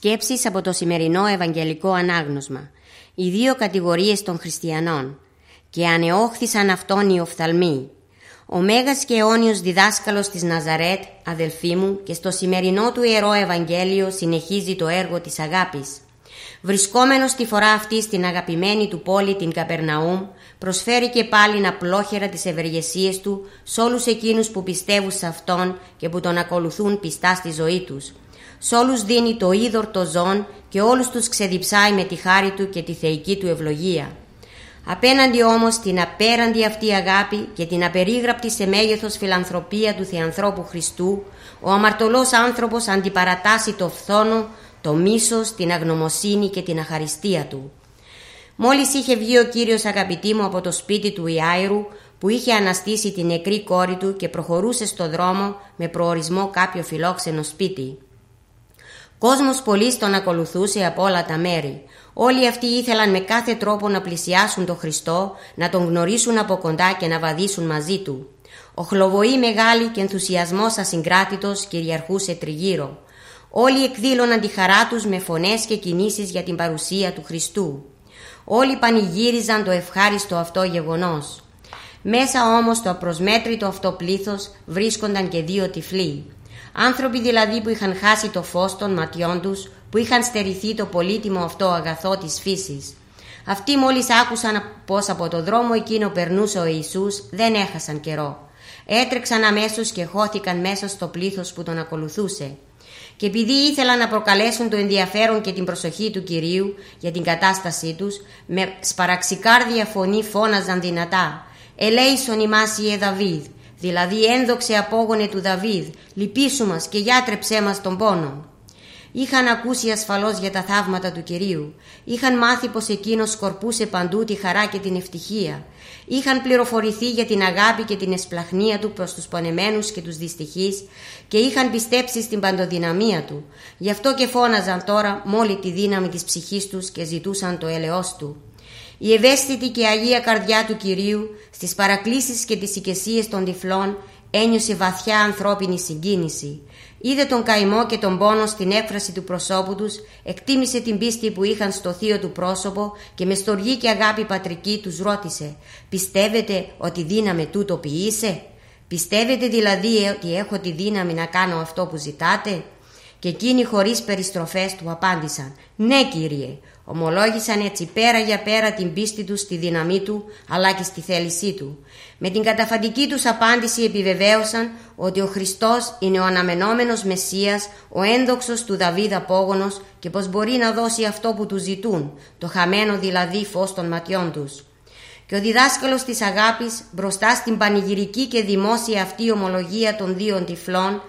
Σκέψεις από το σημερινό Ευαγγελικό Ανάγνωσμα. Οι δύο κατηγορίες των χριστιανών. Και ανεόχθησαν αυτόν οι οφθαλμοί. Ο Μέγας και αιώνιος διδάσκαλος της Ναζαρέτ, αδελφοί μου, και στο σημερινό του Ιερό Ευαγγέλιο συνεχίζει το έργο της αγάπης. Βρισκόμενος τη φορά αυτή στην αγαπημένη του πόλη την Καπερναούμ, προσφέρει και πάλι απλόχερα τις ευεργεσίες του σε όλους εκείνους που πιστεύουν σε Αυτόν και που τον ακολουθούν πιστά στη ζωή τους. Σ' όλους δίνει το είδωρ το ζών και όλους τους ξεδιψάει με τη χάρη του και τη θεϊκή του ευλογία. Απέναντι όμως την απέραντη αυτή αγάπη και την απερίγραπτη σε μέγεθος φιλανθρωπία του Θεανθρώπου Χριστού, ο αμαρτωλός άνθρωπος αντιπαρατάσσει το φθόνο, το μίσος, την αγνωμοσύνη και την αχαριστία του. Μόλις είχε βγει ο Κύριος αγαπητή μου από το σπίτι του Ιάιρου, που είχε αναστήσει την νεκρή κόρη του και προχωρούσε στο δρόμο με προορισμό κάποιο φιλόξενο σπίτι. Κόσμος πολλής τον ακολουθούσε από όλα τα μέρη. Όλοι αυτοί ήθελαν με κάθε τρόπο να πλησιάσουν τον Χριστό, να τον γνωρίσουν από κοντά και να βαδίσουν μαζί του. Ο χλοβοή μεγάλη και ενθουσιασμός ασυγκράτητος κυριαρχούσε τριγύρω. Όλοι εκδήλωναν τη χαρά τους με φωνές και κινήσεις για την παρουσία του Χριστού. Όλοι πανηγύριζαν το ευχάριστο αυτό γεγονός. Μέσα όμως στο απροσμέτρητο αυτό πλήθος βρίσκονταν και δύο τυφλοί. Άνθρωποι δηλαδή που είχαν χάσει το φως των ματιών τους, που είχαν στερηθεί το πολύτιμο αυτό αγαθό της φύσης. Αυτοί μόλις άκουσαν πως από το δρόμο εκείνο περνούσε ο Ιησούς, δεν έχασαν καιρό. Έτρεξαν αμέσως και χώθηκαν μέσα στο πλήθος που τον ακολουθούσε. Και επειδή ήθελαν να προκαλέσουν το ενδιαφέρον και την προσοχή του Κυρίου για την κατάστασή τους, με σπαραξικάρδια φωνή φώναζαν δυνατά «Ελέησον ημάς Ιε Δαβίδ, δηλαδή ένδοξε απόγονε του Δαβίδ, λυπήσου μας και γιάτρεψέ μας τον πόνο. Είχαν ακούσει ασφαλώς για τα θαύματα του Κυρίου. Είχαν μάθει πως εκείνος σκορπούσε παντού τη χαρά και την ευτυχία. Είχαν πληροφορηθεί για την αγάπη και την εσπλαχνία του προς τους πονεμένους και τους δυστυχείς και είχαν πιστέψει στην παντοδυναμία του. Γι' αυτό και φώναζαν τώρα μόλι τη δύναμη της ψυχής τους και ζητούσαν το έλεος του. Η ευαίσθητη και αγία καρδιά του Κυρίου στις παρακλήσεις και τις οικεσίες των τυφλών ένιωσε βαθιά ανθρώπινη συγκίνηση. Είδε τον καημό και τον πόνο στην έκφραση του προσώπου τους, εκτίμησε την πίστη που είχαν στο θείο του πρόσωπο και με στοργή και αγάπη πατρική τους ρώτησε «Πιστεύετε ότι δύναμη τούτο ποιήσε» Πιστεύετε δηλαδή ότι έχω τη δύναμη να κάνω αυτό που ζητάτε» Και εκείνοι χωρίς περιστροφές του απάντησαν «Ναι Κύριε, Ομολόγησαν έτσι πέρα για πέρα την πίστη τους στη δύναμή του αλλά και στη θέλησή του. Με την καταφαντική τους απάντηση επιβεβαίωσαν ότι ο Χριστός είναι ο αναμενόμενος Μεσσίας, ο ένδοξος του Δαβίδ απόγονος και πως μπορεί να δώσει αυτό που του ζητούν, το χαμένο δηλαδή φως των ματιών τους. Και ο διδάσκαλος της αγάπης μπροστά στην πανηγυρική και δημόσια αυτή ομολογία των δύο τυφλών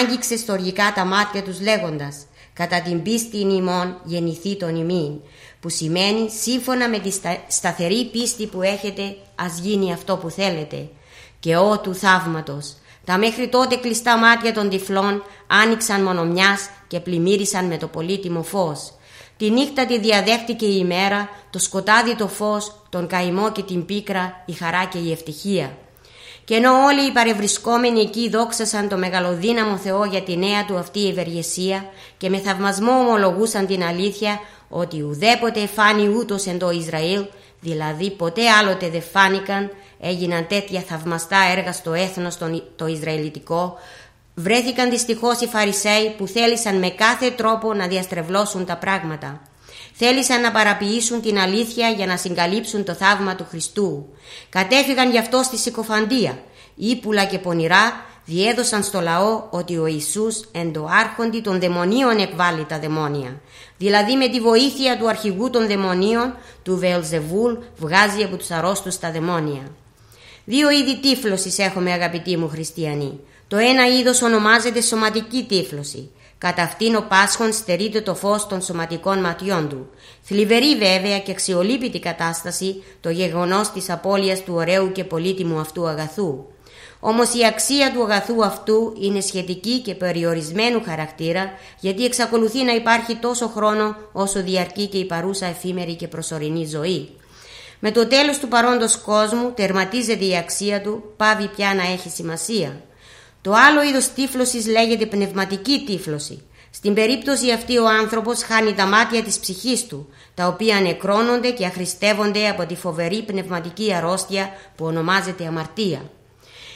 άγγιξε στοργικά τα μάτια τους λέγοντας κατά την πίστη ημών γεννηθεί τον ημίν, που σημαίνει σύμφωνα με τη σταθερή πίστη που έχετε ας γίνει αυτό που θέλετε. Και ό του θαύματος, τα μέχρι τότε κλειστά μάτια των τυφλών άνοιξαν μονομιάς και πλημμύρισαν με το πολύτιμο φως. Τη νύχτα τη διαδέχτηκε η ημέρα, το σκοτάδι το φως, τον καημό και την πίκρα, η χαρά και η ευτυχία. Και ενώ όλοι οι παρευρισκόμενοι εκεί δόξασαν το μεγαλοδύναμο Θεό για τη νέα του αυτή ευεργεσία και με θαυμασμό ομολογούσαν την αλήθεια ότι ουδέποτε φάνη ούτως εν το Ισραήλ, δηλαδή ποτέ άλλοτε δεν φάνηκαν, έγιναν τέτοια θαυμαστά έργα στο έθνος το Ισραηλιτικό, βρέθηκαν δυστυχώς οι Φαρισαίοι που θέλησαν με κάθε τρόπο να διαστρεβλώσουν τα πράγματα. Θέλησαν να παραποιήσουν την αλήθεια για να συγκαλύψουν το θαύμα του Χριστού. Κατέφυγαν γι' αυτό στη συκοφαντία. Ήπουλα και πονηρά διέδωσαν στο λαό ότι ο Ιησούς εν το άρχοντι των δαιμονίων εκβάλλει τα δαιμόνια. Δηλαδή με τη βοήθεια του αρχηγού των δαιμονίων, του Βελζεβούλ, βγάζει από τους αρρώστους τα δαιμόνια. Δύο είδη τύφλωσης έχουμε αγαπητοί μου χριστιανοί. Το ένα είδος ονομάζεται σωματική τύφλωση. Κατά αυτήν ο Πάσχων στερείται το φως των σωματικών ματιών του. Θλιβερή βέβαια και αξιολύπητη κατάσταση το γεγονός της απώλειας του ωραίου και πολύτιμου αυτού αγαθού. Όμως η αξία του αγαθού αυτού είναι σχετική και περιορισμένου χαρακτήρα γιατί εξακολουθεί να υπάρχει τόσο χρόνο όσο διαρκεί και η παρούσα εφήμερη και προσωρινή ζωή. Με το τέλος του παρόντος κόσμου τερματίζεται η αξία του, πάβει πια να έχει σημασία. Το άλλο είδος τύφλωσης λέγεται πνευματική τύφλωση. Στην περίπτωση αυτή ο άνθρωπος χάνει τα μάτια της ψυχής του, τα οποία νεκρώνονται και αχρηστεύονται από τη φοβερή πνευματική αρρώστια που ονομάζεται αμαρτία.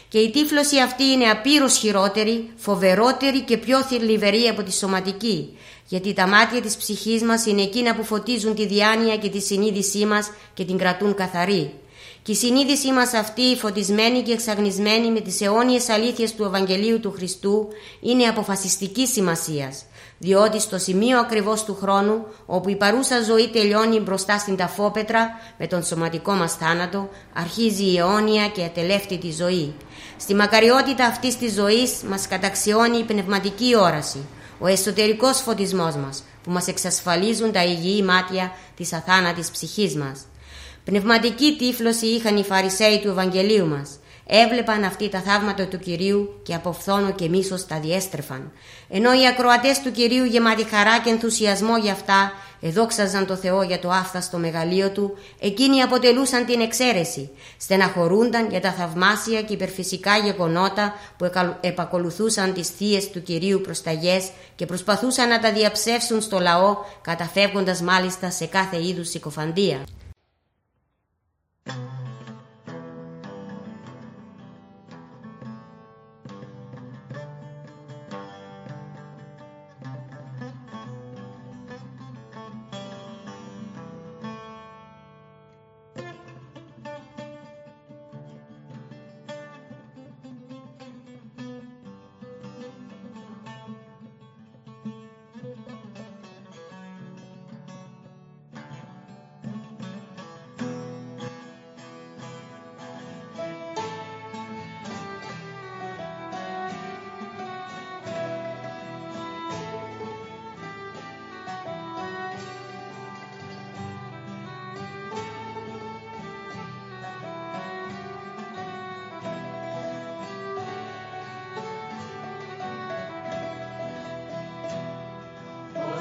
Και η τύφλωση αυτή είναι απείρως χειρότερη, φοβερότερη και πιο θλιβερή από τη σωματική, γιατί τα μάτια της ψυχής μας είναι εκείνα που φωτίζουν τη διάνοια και τη συνείδησή μας και την κρατούν καθαρή. Και η συνείδησή μας αυτή, φωτισμένη και εξαγνισμένη με τις αιώνιες αλήθειες του Ευαγγελίου του Χριστού, είναι αποφασιστική σημασίας, διότι στο σημείο ακριβώς του χρόνου, όπου η παρούσα ζωή τελειώνει μπροστά στην ταφόπετρα με τον σωματικό μας θάνατο, αρχίζει η αιώνια και ατελεύτητη ζωή. Στη μακαριότητα αυτής της ζωής μας καταξιώνει η πνευματική όραση, ο εσωτερικός φωτισμός μας, που μας εξασφαλίζουν τα υγιή μάτια της αθάνατης ψυχής μας. Πνευματική τύφλωση είχαν οι Φαρισαίοι του Ευαγγελίου μας. Έβλεπαν αυτοί τα θαύματα του Κυρίου και από φθόνο και μίσος τα διέστρεφαν. Ενώ οι ακροατές του Κυρίου γεμάτοι χαρά και ενθουσιασμό για αυτά εδόξαζαν το Θεό για το άφθαστο μεγαλείο Του, εκείνοι αποτελούσαν την εξαίρεση. Στεναχωρούνταν για τα θαυμάσια και υπερφυσικά γεγονότα που επακολουθούσαν τις θείες του Κυρίου προσταγές και προσπαθούσαν να τα διαψεύσουν στο λαό, καταφεύγοντας μάλιστα σε κάθε είδους συκοφαντία.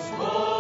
was.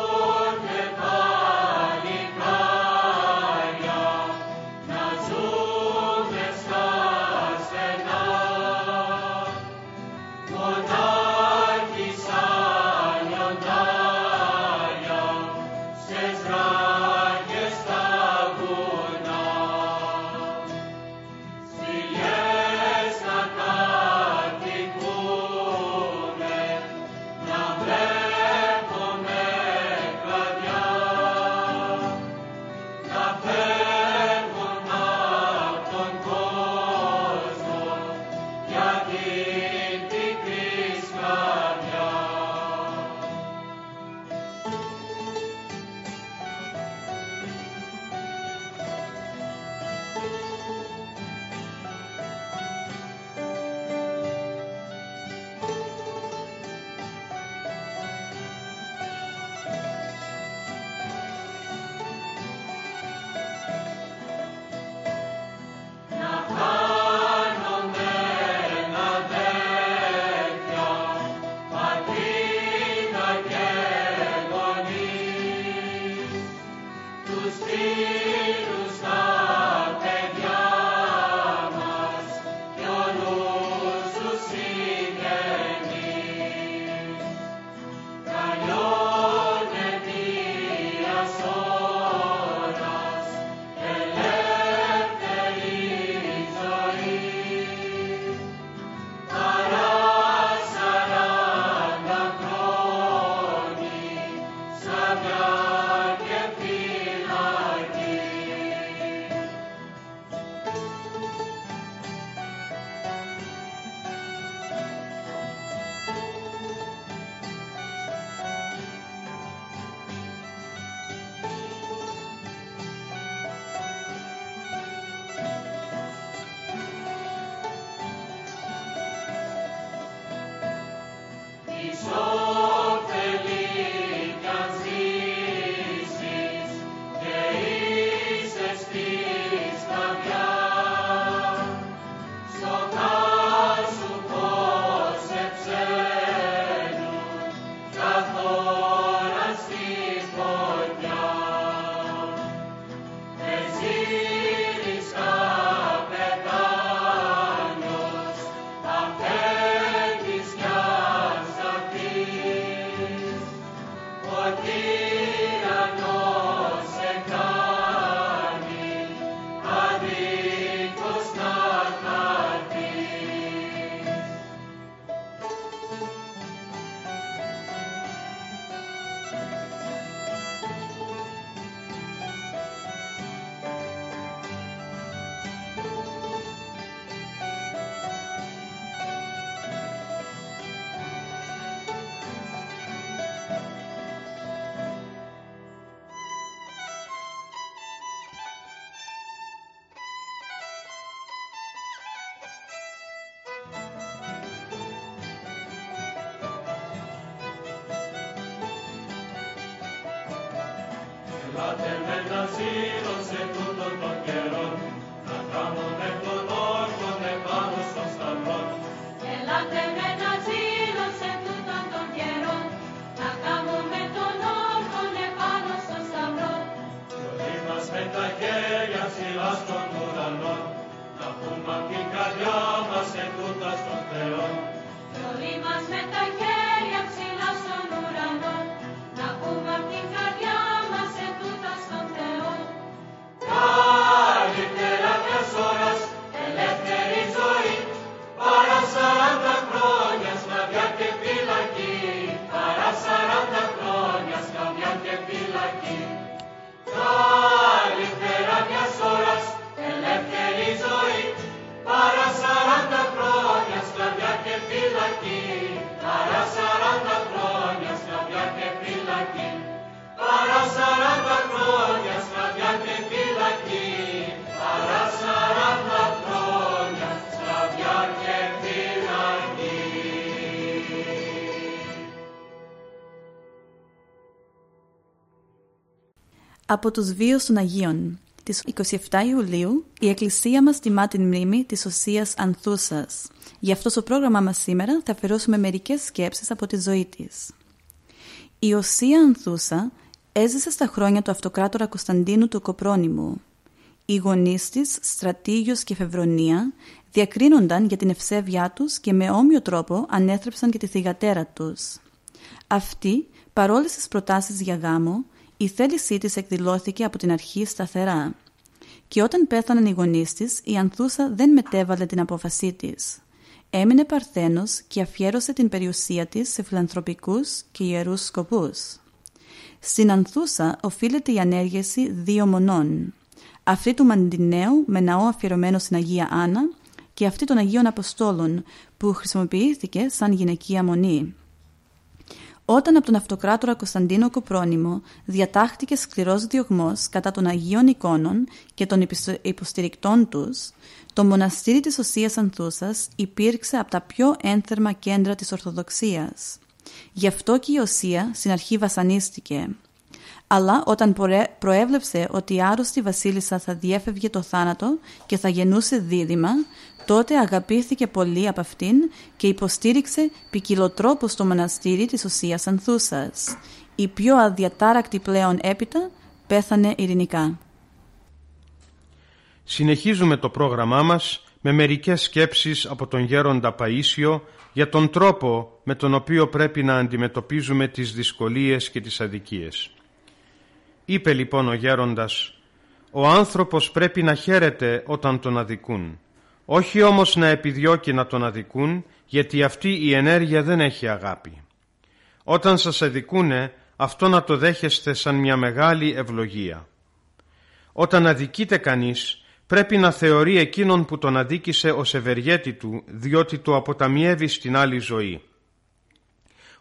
Θα τεμένα ζήλω σε τούτο τον καιρό. Θα κάνω με τον όργο πάνω στον. Ελάτε με τα ζήλω σε τον καιρό. Θα κάνω τον όργο πάνω στον σταυρό. Κι όλοι μας με τα. Να πούμε απ' την καρδιά τούτα στον Θεό. Κι όλοι μας με τα χέρια από τους βίους των Αγίων. Τις 27 Ιουλίου η Εκκλησία μας τιμά την μνήμη της Οσίας Ανθούσας. Γι' αυτό στο πρόγραμμά μας σήμερα θα αφαιρώσουμε μερικές σκέψεις από τη ζωή της. Η Οσία Ανθούσα έζησε στα χρόνια του αυτοκράτορα Κωνσταντίνου του Κοπρόνιμου. Οι γονείς της, Στρατήγιος και Φευρονία, διακρίνονταν για την ευσέβειά τους και με όμοιο τρόπο ανέθρεψαν και τη θυγατέρα τους. Αυτή, παρόλες τις προτάσεις για γάμο, η θέλησή της εκδηλώθηκε από την αρχή σταθερά και όταν πέθαναν οι γονείς της, η Ανθούσα δεν μετέβαλε την απόφασή της. Έμεινε παρθένος και αφιέρωσε την περιουσία της σε φιλανθρωπικούς και ιερούς σκοπούς. Στην Ανθούσα οφείλεται η ανέργεση δύο μονών. Αυτή του Μαντινέου με ναό αφιερωμένο στην Αγία Άννα και αυτή των Αγίων Αποστόλων που χρησιμοποιήθηκε σαν γυναικεία μονή. Όταν από τον αυτοκράτορα Κωνσταντίνο Κοπρόνημο διατάχθηκε σκληρός διωγμός κατά των Αγίων εικόνων και των υποστηρικτών τους, το μοναστήρι της Οσίας Ανθούσας υπήρξε από τα πιο ένθερμα κέντρα της Ορθοδοξίας. Γι' αυτό και η Οσία στην αρχή βασανίστηκε. Αλλά όταν προέβλεψε ότι η άρρωστη βασίλισσα θα διέφευγε το θάνατο και θα γεννούσε δίδυμα, τότε αγαπήθηκε πολύ από αυτήν και υποστήριξε ποικιλοτρόπως το μοναστήρι της Οσίας Ανθούσας. Η πιο αδιατάρακτη πλέον έπειτα πέθανε ειρηνικά. Συνεχίζουμε το πρόγραμμά μας με μερικές σκέψεις από τον γέροντα Παΐσιο για τον τρόπο με τον οποίο πρέπει να αντιμετωπίζουμε τις δυσκολίες και τις αδικίες. Είπε λοιπόν ο γέροντας «Ο άνθρωπος πρέπει να χαίρεται όταν τον αδικούν, όχι όμως να επιδιώκει να τον αδικούν, γιατί αυτή η ενέργεια δεν έχει αγάπη. Όταν σας αδικούνε, αυτό να το δέχεστε σαν μια μεγάλη ευλογία. Όταν αδικείται κανείς, πρέπει να θεωρεί εκείνον που τον αδίκησε ως ευεργέτη του, διότι το αποταμιεύει στην άλλη ζωή.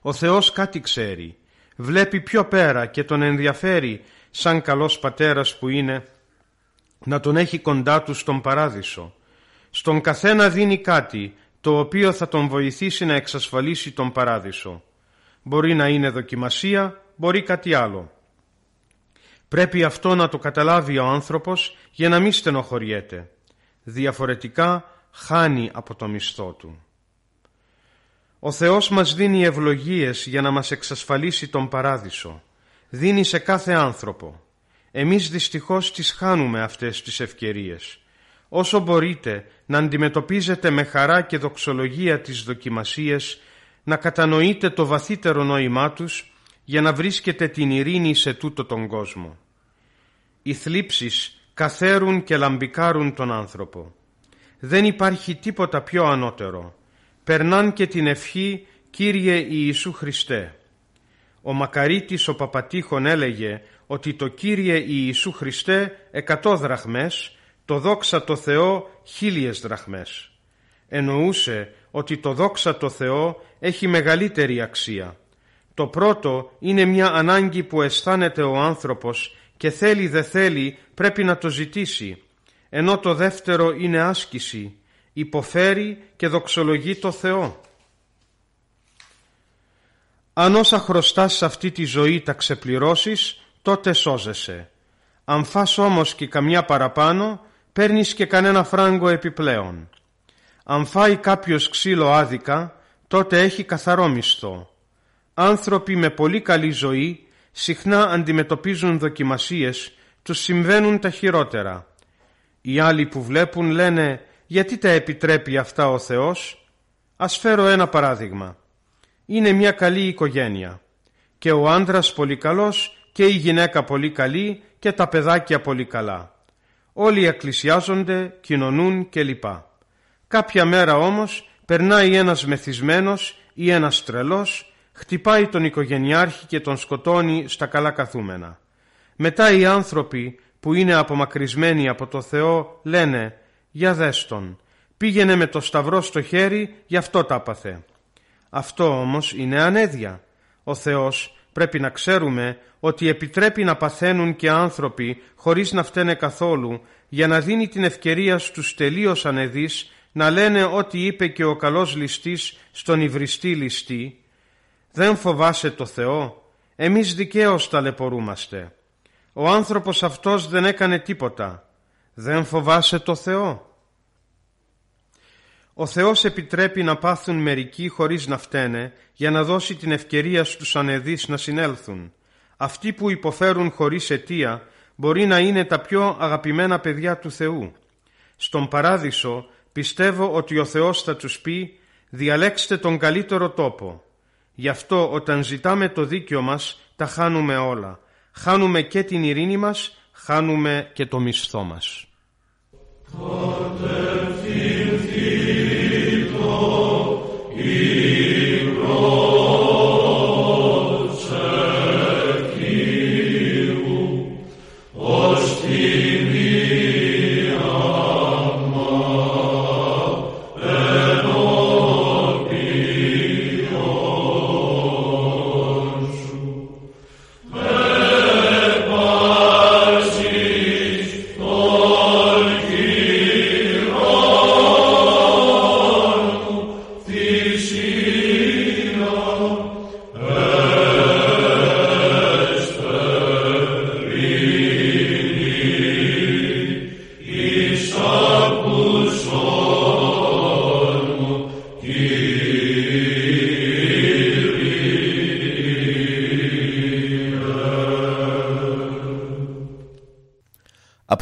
Ο Θεός κάτι ξέρει, βλέπει πιο πέρα και τον ενδιαφέρει σαν καλός πατέρας που είναι να τον έχει κοντά του στον παράδεισο. Στον καθένα δίνει κάτι το οποίο θα τον βοηθήσει να εξασφαλίσει τον παράδεισο. Μπορεί να είναι δοκιμασία, μπορεί κάτι άλλο. Πρέπει αυτό να το καταλάβει ο άνθρωπος για να μην στενοχωριέται. Διαφορετικά χάνει από το μισθό του. Ο Θεός μας δίνει ευλογίες για να μας εξασφαλίσει τον παράδεισο δίνει σε κάθε άνθρωπο. Εμείς δυστυχώς τις χάνουμε αυτές τις ευκαιρίες. Όσο μπορείτε να αντιμετωπίζετε με χαρά και δοξολογία τις δοκιμασίες, να κατανοείτε το βαθύτερο νόημά τους για να βρίσκετε την ειρήνη σε τούτο τον κόσμο. Οι θλίψεις καθαίρουν και λαμπικάρουν τον άνθρωπο. Δεν υπάρχει τίποτα πιο ανώτερο. Περνάν και την ευχή «Κύριε Ιησού Χριστέ». Ο Μακαρίτης ο Παπατήχων έλεγε ότι το Κύριε Ιησού Χριστέ εκατό δραχμές, το δόξα το Θεό χίλιες δραχμές. Εννοούσε ότι το δόξα το Θεό έχει μεγαλύτερη αξία. Το πρώτο είναι μια ανάγκη που αισθάνεται ο άνθρωπος και θέλει δε θέλει πρέπει να το ζητήσει, ενώ το δεύτερο είναι άσκηση, υποφέρει και δοξολογεί το Θεό. Αν όσα χρωστάς σε αυτή τη ζωή τα ξεπληρώσεις, τότε σώζεσαι. Αν φας όμως και καμιά παραπάνω, παίρνεις και κανένα φράγκο επιπλέον. Αν φάει κάποιος ξύλο άδικα, τότε έχει καθαρό μισθό. Άνθρωποι με πολύ καλή ζωή συχνά αντιμετωπίζουν δοκιμασίες, τους συμβαίνουν τα χειρότερα. Οι άλλοι που βλέπουν λένε «Γιατί τα επιτρέπει αυτά ο Θεός» Ας φέρω ένα παράδειγμα. Είναι μια καλή οικογένεια και ο άντρας πολύ καλός και η γυναίκα πολύ καλή και τα παιδάκια πολύ καλά. Όλοι εκκλησιάζονται, κοινωνούν κλπ. Κάποια μέρα όμως περνάει ένας μεθυσμένος ή ένας τρελός, χτυπάει τον οικογενειάρχη και τον σκοτώνει στα καλά καθούμενα. Μετά οι άνθρωποι που είναι απομακρυσμένοι από το Θεό λένε «Για δες τον, πήγαινε με το σταυρό στο χέρι, γι' αυτό τα έπαθε». Αυτό όμως είναι ανέδεια. Ο Θεός πρέπει να ξέρουμε ότι επιτρέπει να παθαίνουν και άνθρωποι χωρίς να φταίνε καθόλου για να δίνει την ευκαιρία στους τελείως ανεδείς να λένε ό,τι είπε και ο καλός ληστής στον υβριστή ληστή «Δεν φοβάσαι το Θεό, εμείς δικαίως ταλαιπωρούμαστε». Ο άνθρωπος αυτός δεν έκανε τίποτα. Δεν φοβάσαι το Θεό. Ο Θεός επιτρέπει να πάθουν μερικοί χωρίς να φταίνε για να δώσει την ευκαιρία στους ανεδείς να συνέλθουν. Αυτοί που υποφέρουν χωρίς αιτία μπορεί να είναι τα πιο αγαπημένα παιδιά του Θεού. Στον Παράδεισο πιστεύω ότι ο Θεός θα τους πει «Διαλέξτε τον καλύτερο τόπο». Γι' αυτό όταν ζητάμε το δίκιο μας τα χάνουμε όλα. Χάνουμε και την ειρήνη μας, χάνουμε και το μισθό μας.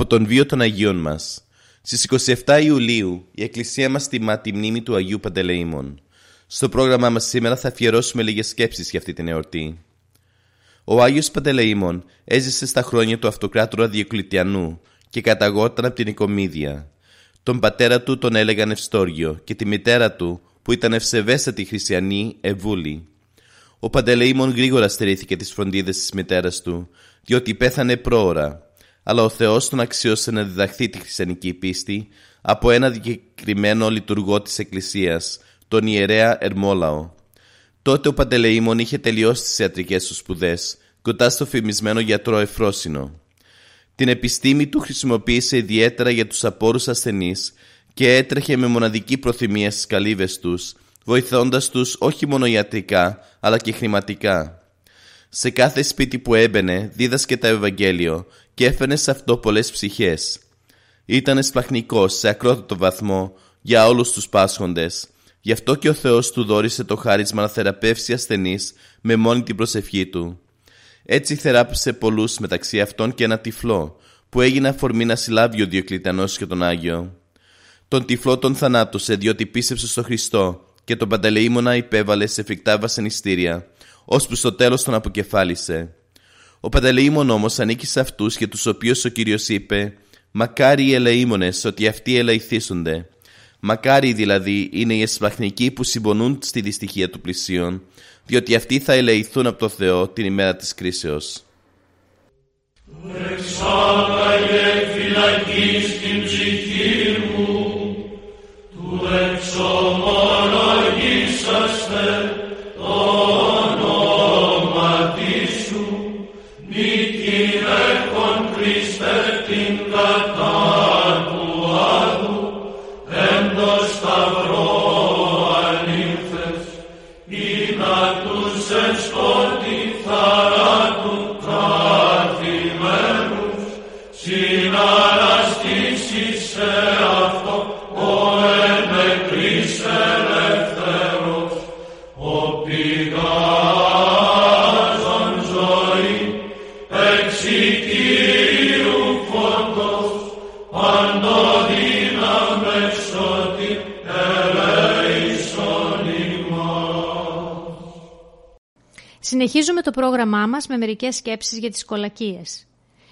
Τον βίο των Αγίων μας. Στις 27 Ιουλίου η Εκκλησία μας τιμά τη μνήμη του Αγίου Παντελεήμων. Στο πρόγραμμά μας σήμερα θα αφιερώσουμε λίγες σκέψεις για αυτή την εορτή. Ο Άγιος Παντελεήμων έζησε στα χρόνια του αυτοκράτορα Διοκλητιανού και καταγόταν από την Οικομίδια. Τον πατέρα του τον έλεγαν Ευστόργιο και τη μητέρα του που ήταν ευσεβέστατη χριστιανή Ευούλη. Ο Παντελεήμων γρήγορα στερήθηκε τις φροντίδες της μητέρας του διότι πέθανε πρόωρα αλλά ο Θεός τον αξιώσε να διδαχθεί τη χριστιανική πίστη από ένα δικαιωμένο λειτουργό της Εκκλησίας, τον ιερέα Ερμόλαο. Τότε ο Παντελεήμων είχε τελειώσει τις ιατρικές του σπουδές, κοντά στο φημισμένο γιατρό Εφρόσινο. Την επιστήμη του χρησιμοποίησε ιδιαίτερα για τους απόρους ασθενείς και έτρεχε με μοναδική προθυμία στις καλύβες τους, βοηθώντας τους όχι μόνο ιατρικά, αλλά και χρηματικά. Σε κάθε σπίτι που έμπαινε δίδασκε τα Ευαγγέλιο και έφερε σε αυτό πολλές ψυχές. Ήταν σπλαχνικό σε ακρότατο βαθμό για όλους τους πάσχοντες. Γι' αυτό και ο Θεός του δόρισε το χάρισμα να θεραπεύσει ασθενείς με μόνη την προσευχή του. Έτσι θεράπευσε πολλούς μεταξύ αυτών και ένα τυφλό, που έγινε αφορμή να συλλάβει ο Διοκλητανός και τον Άγιο. Τον τυφλό τον θανάτωσε διότι πίστεψε στο Χριστό και τον Παντελεήμονα υπέβαλε σε φρικτά βασανιστήρια, ώσπου στο τέλος τον αποκεφάλισε. Ο Παντελεήμων όμως ανήκει σε αυτούς για τους οποίους ο κύριος είπε Μακάρι οι ελεήμονες ότι αυτοί ελεηθήσονται. Μακάρι δηλαδή είναι οι εσπλαχνικοί που συμπονούν στη δυστυχία του πλησίον, διότι αυτοί θα ελεηθούν από το Θεό την ημέρα της κρίσεως. Εξάγαγε φυλακή στην ψυχή Συνεχίζουμε το πρόγραμμά μας με μερικές σκέψεις για τις κολακίες.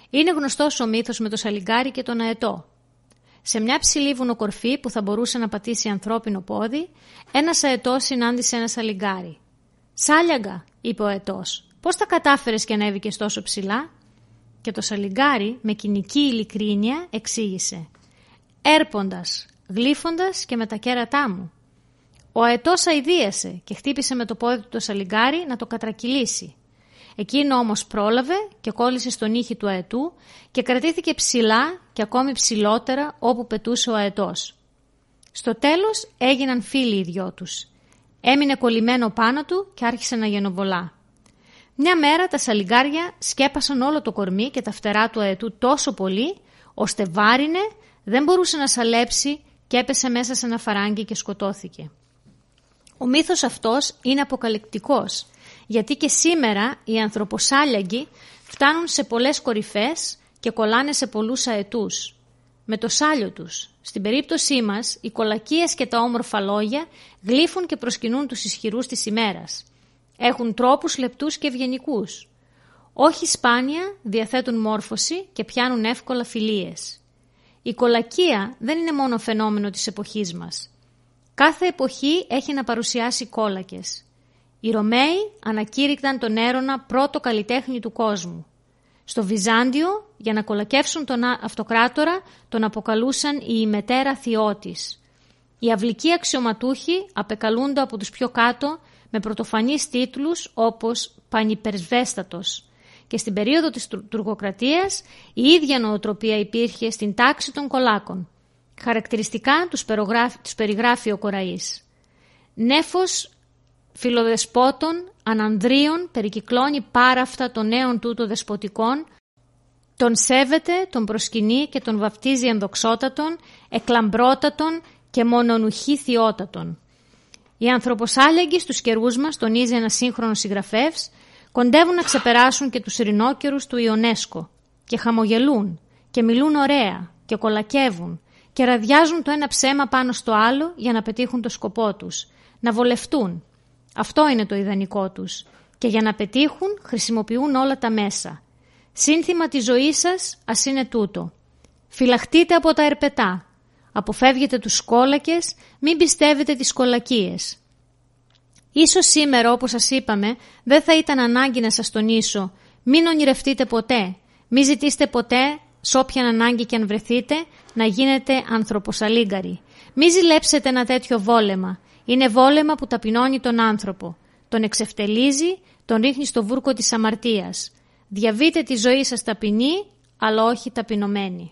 Είναι γνωστός ο μύθος με το σαλιγκάρι και τον αετό. Σε μια ψηλή βουνοκορφή που θα μπορούσε να πατήσει ανθρώπινο πόδι, ένας αετός συνάντησε ένα σαλιγκάρι. «Σάλιαγκα», είπε ο αετός, «πώς τα κατάφερες και ανέβηκες τόσο ψηλά» και το σαλιγκάρι με κοινική ειλικρίνεια εξήγησε «Έρποντας, γλύφοντας και με τα κέρατά μου». Ο αετός αηδίασε και χτύπησε με το πόδι του το σαλιγκάρι να το κατρακυλήσει. Εκείνο όμως πρόλαβε και κόλλησε στον ήχη του αετού και κρατήθηκε ψηλά και ακόμη ψηλότερα όπου πετούσε ο αετός. Στο τέλος έγιναν φίλοι οι δυο τους. Έμεινε κολλημένο πάνω του και άρχισε να γενοβολά. Μια μέρα τα σαλιγκάρια σκέπασαν όλο το κορμί και τα φτερά του αετού τόσο πολύ, ώστε βάρινε, δεν μπορούσε να σαλέψει και έπεσε μέσα σε ένα φαράγγι και σκοτώθηκε. Ο μύθος αυτός είναι αποκαλυπτικός, γιατί και σήμερα οι ανθρωποσάλιαγκοι φτάνουν σε πολλές κορυφές και κολλάνε σε πολλούς αετούς. Με το σάλιο τους. Στην περίπτωσή μας, οι κολακίες και τα όμορφα λόγια γλύφουν και προσκυνούν τους ισχυρούς της ημέρας. Έχουν τρόπους λεπτούς και ευγενικούς. Όχι σπάνια διαθέτουν μόρφωση και πιάνουν εύκολα φιλίες. Η κολακία δεν είναι μόνο φαινόμενο της εποχής μας. Κάθε εποχή έχει να παρουσιάσει κόλακες. Οι Ρωμαίοι ανακήρυκταν τον Έρωνα πρώτο καλλιτέχνη του κόσμου. Στο Βυζάντιο, για να κολακεύσουν τον αυτοκράτορα, τον αποκαλούσαν η ημετέρα Θειώτης. Οι αυλικοί αξιωματούχοι απεκαλούνται από τους πιο κάτω με πρωτοφανείς τίτλους όπως «Πανυπερσβέστατος». Και στην περίοδο της τουρκοκρατίας η ίδια νοοτροπία υπήρχε στην τάξη των κολάκων. Χαρακτηριστικά τους, τους περιγράφει ο Κοραής. Νέφος φιλοδεσπότων, ανανδρίων, περικυκλώνει πάραφτα των νέων τούτο δεσποτικών, τον σέβεται, τον προσκυνεί και τον βαφτίζει ενδοξότατον, εκλαμπρότατον και μονονουχή θειότατον. Οι ανθρωποσάλεγγοι στους καιρούς μας, τονίζει ένα σύγχρονο συγγραφεύς, κοντεύουν να ξεπεράσουν και τους ειρηνόκερους του Ιονέσκο και χαμογελούν και μιλούν ωραία και κολακεύουν και ραδιάζουν το ένα ψέμα πάνω στο άλλο για να πετύχουν το σκοπό τους, να βολευτούν. Αυτό είναι το ιδανικό τους και για να πετύχουν χρησιμοποιούν όλα τα μέσα. Σύνθημα της ζωής σας ας είναι τούτο. Φυλαχτείτε από τα ερπετά. Αποφεύγετε τους σκόλακες, μην πιστεύετε τις κολακίες. Ίσως σήμερα όπως σας είπαμε δεν θα ήταν ανάγκη να σας τονίσω μην ονειρευτείτε ποτέ, μην ζητήστε ποτέ σ' όποιαν ανάγκη και αν βρεθείτε, να γίνετε ανθρωποσαλίγκαροι. Μη ζηλέψετε ένα τέτοιο βόλεμα. Είναι βόλεμα που ταπεινώνει τον άνθρωπο. Τον εξευτελίζει, τον ρίχνει στο βούρκο της αμαρτίας. Διαβείτε τη ζωή σας ταπεινή, αλλά όχι ταπεινωμένη.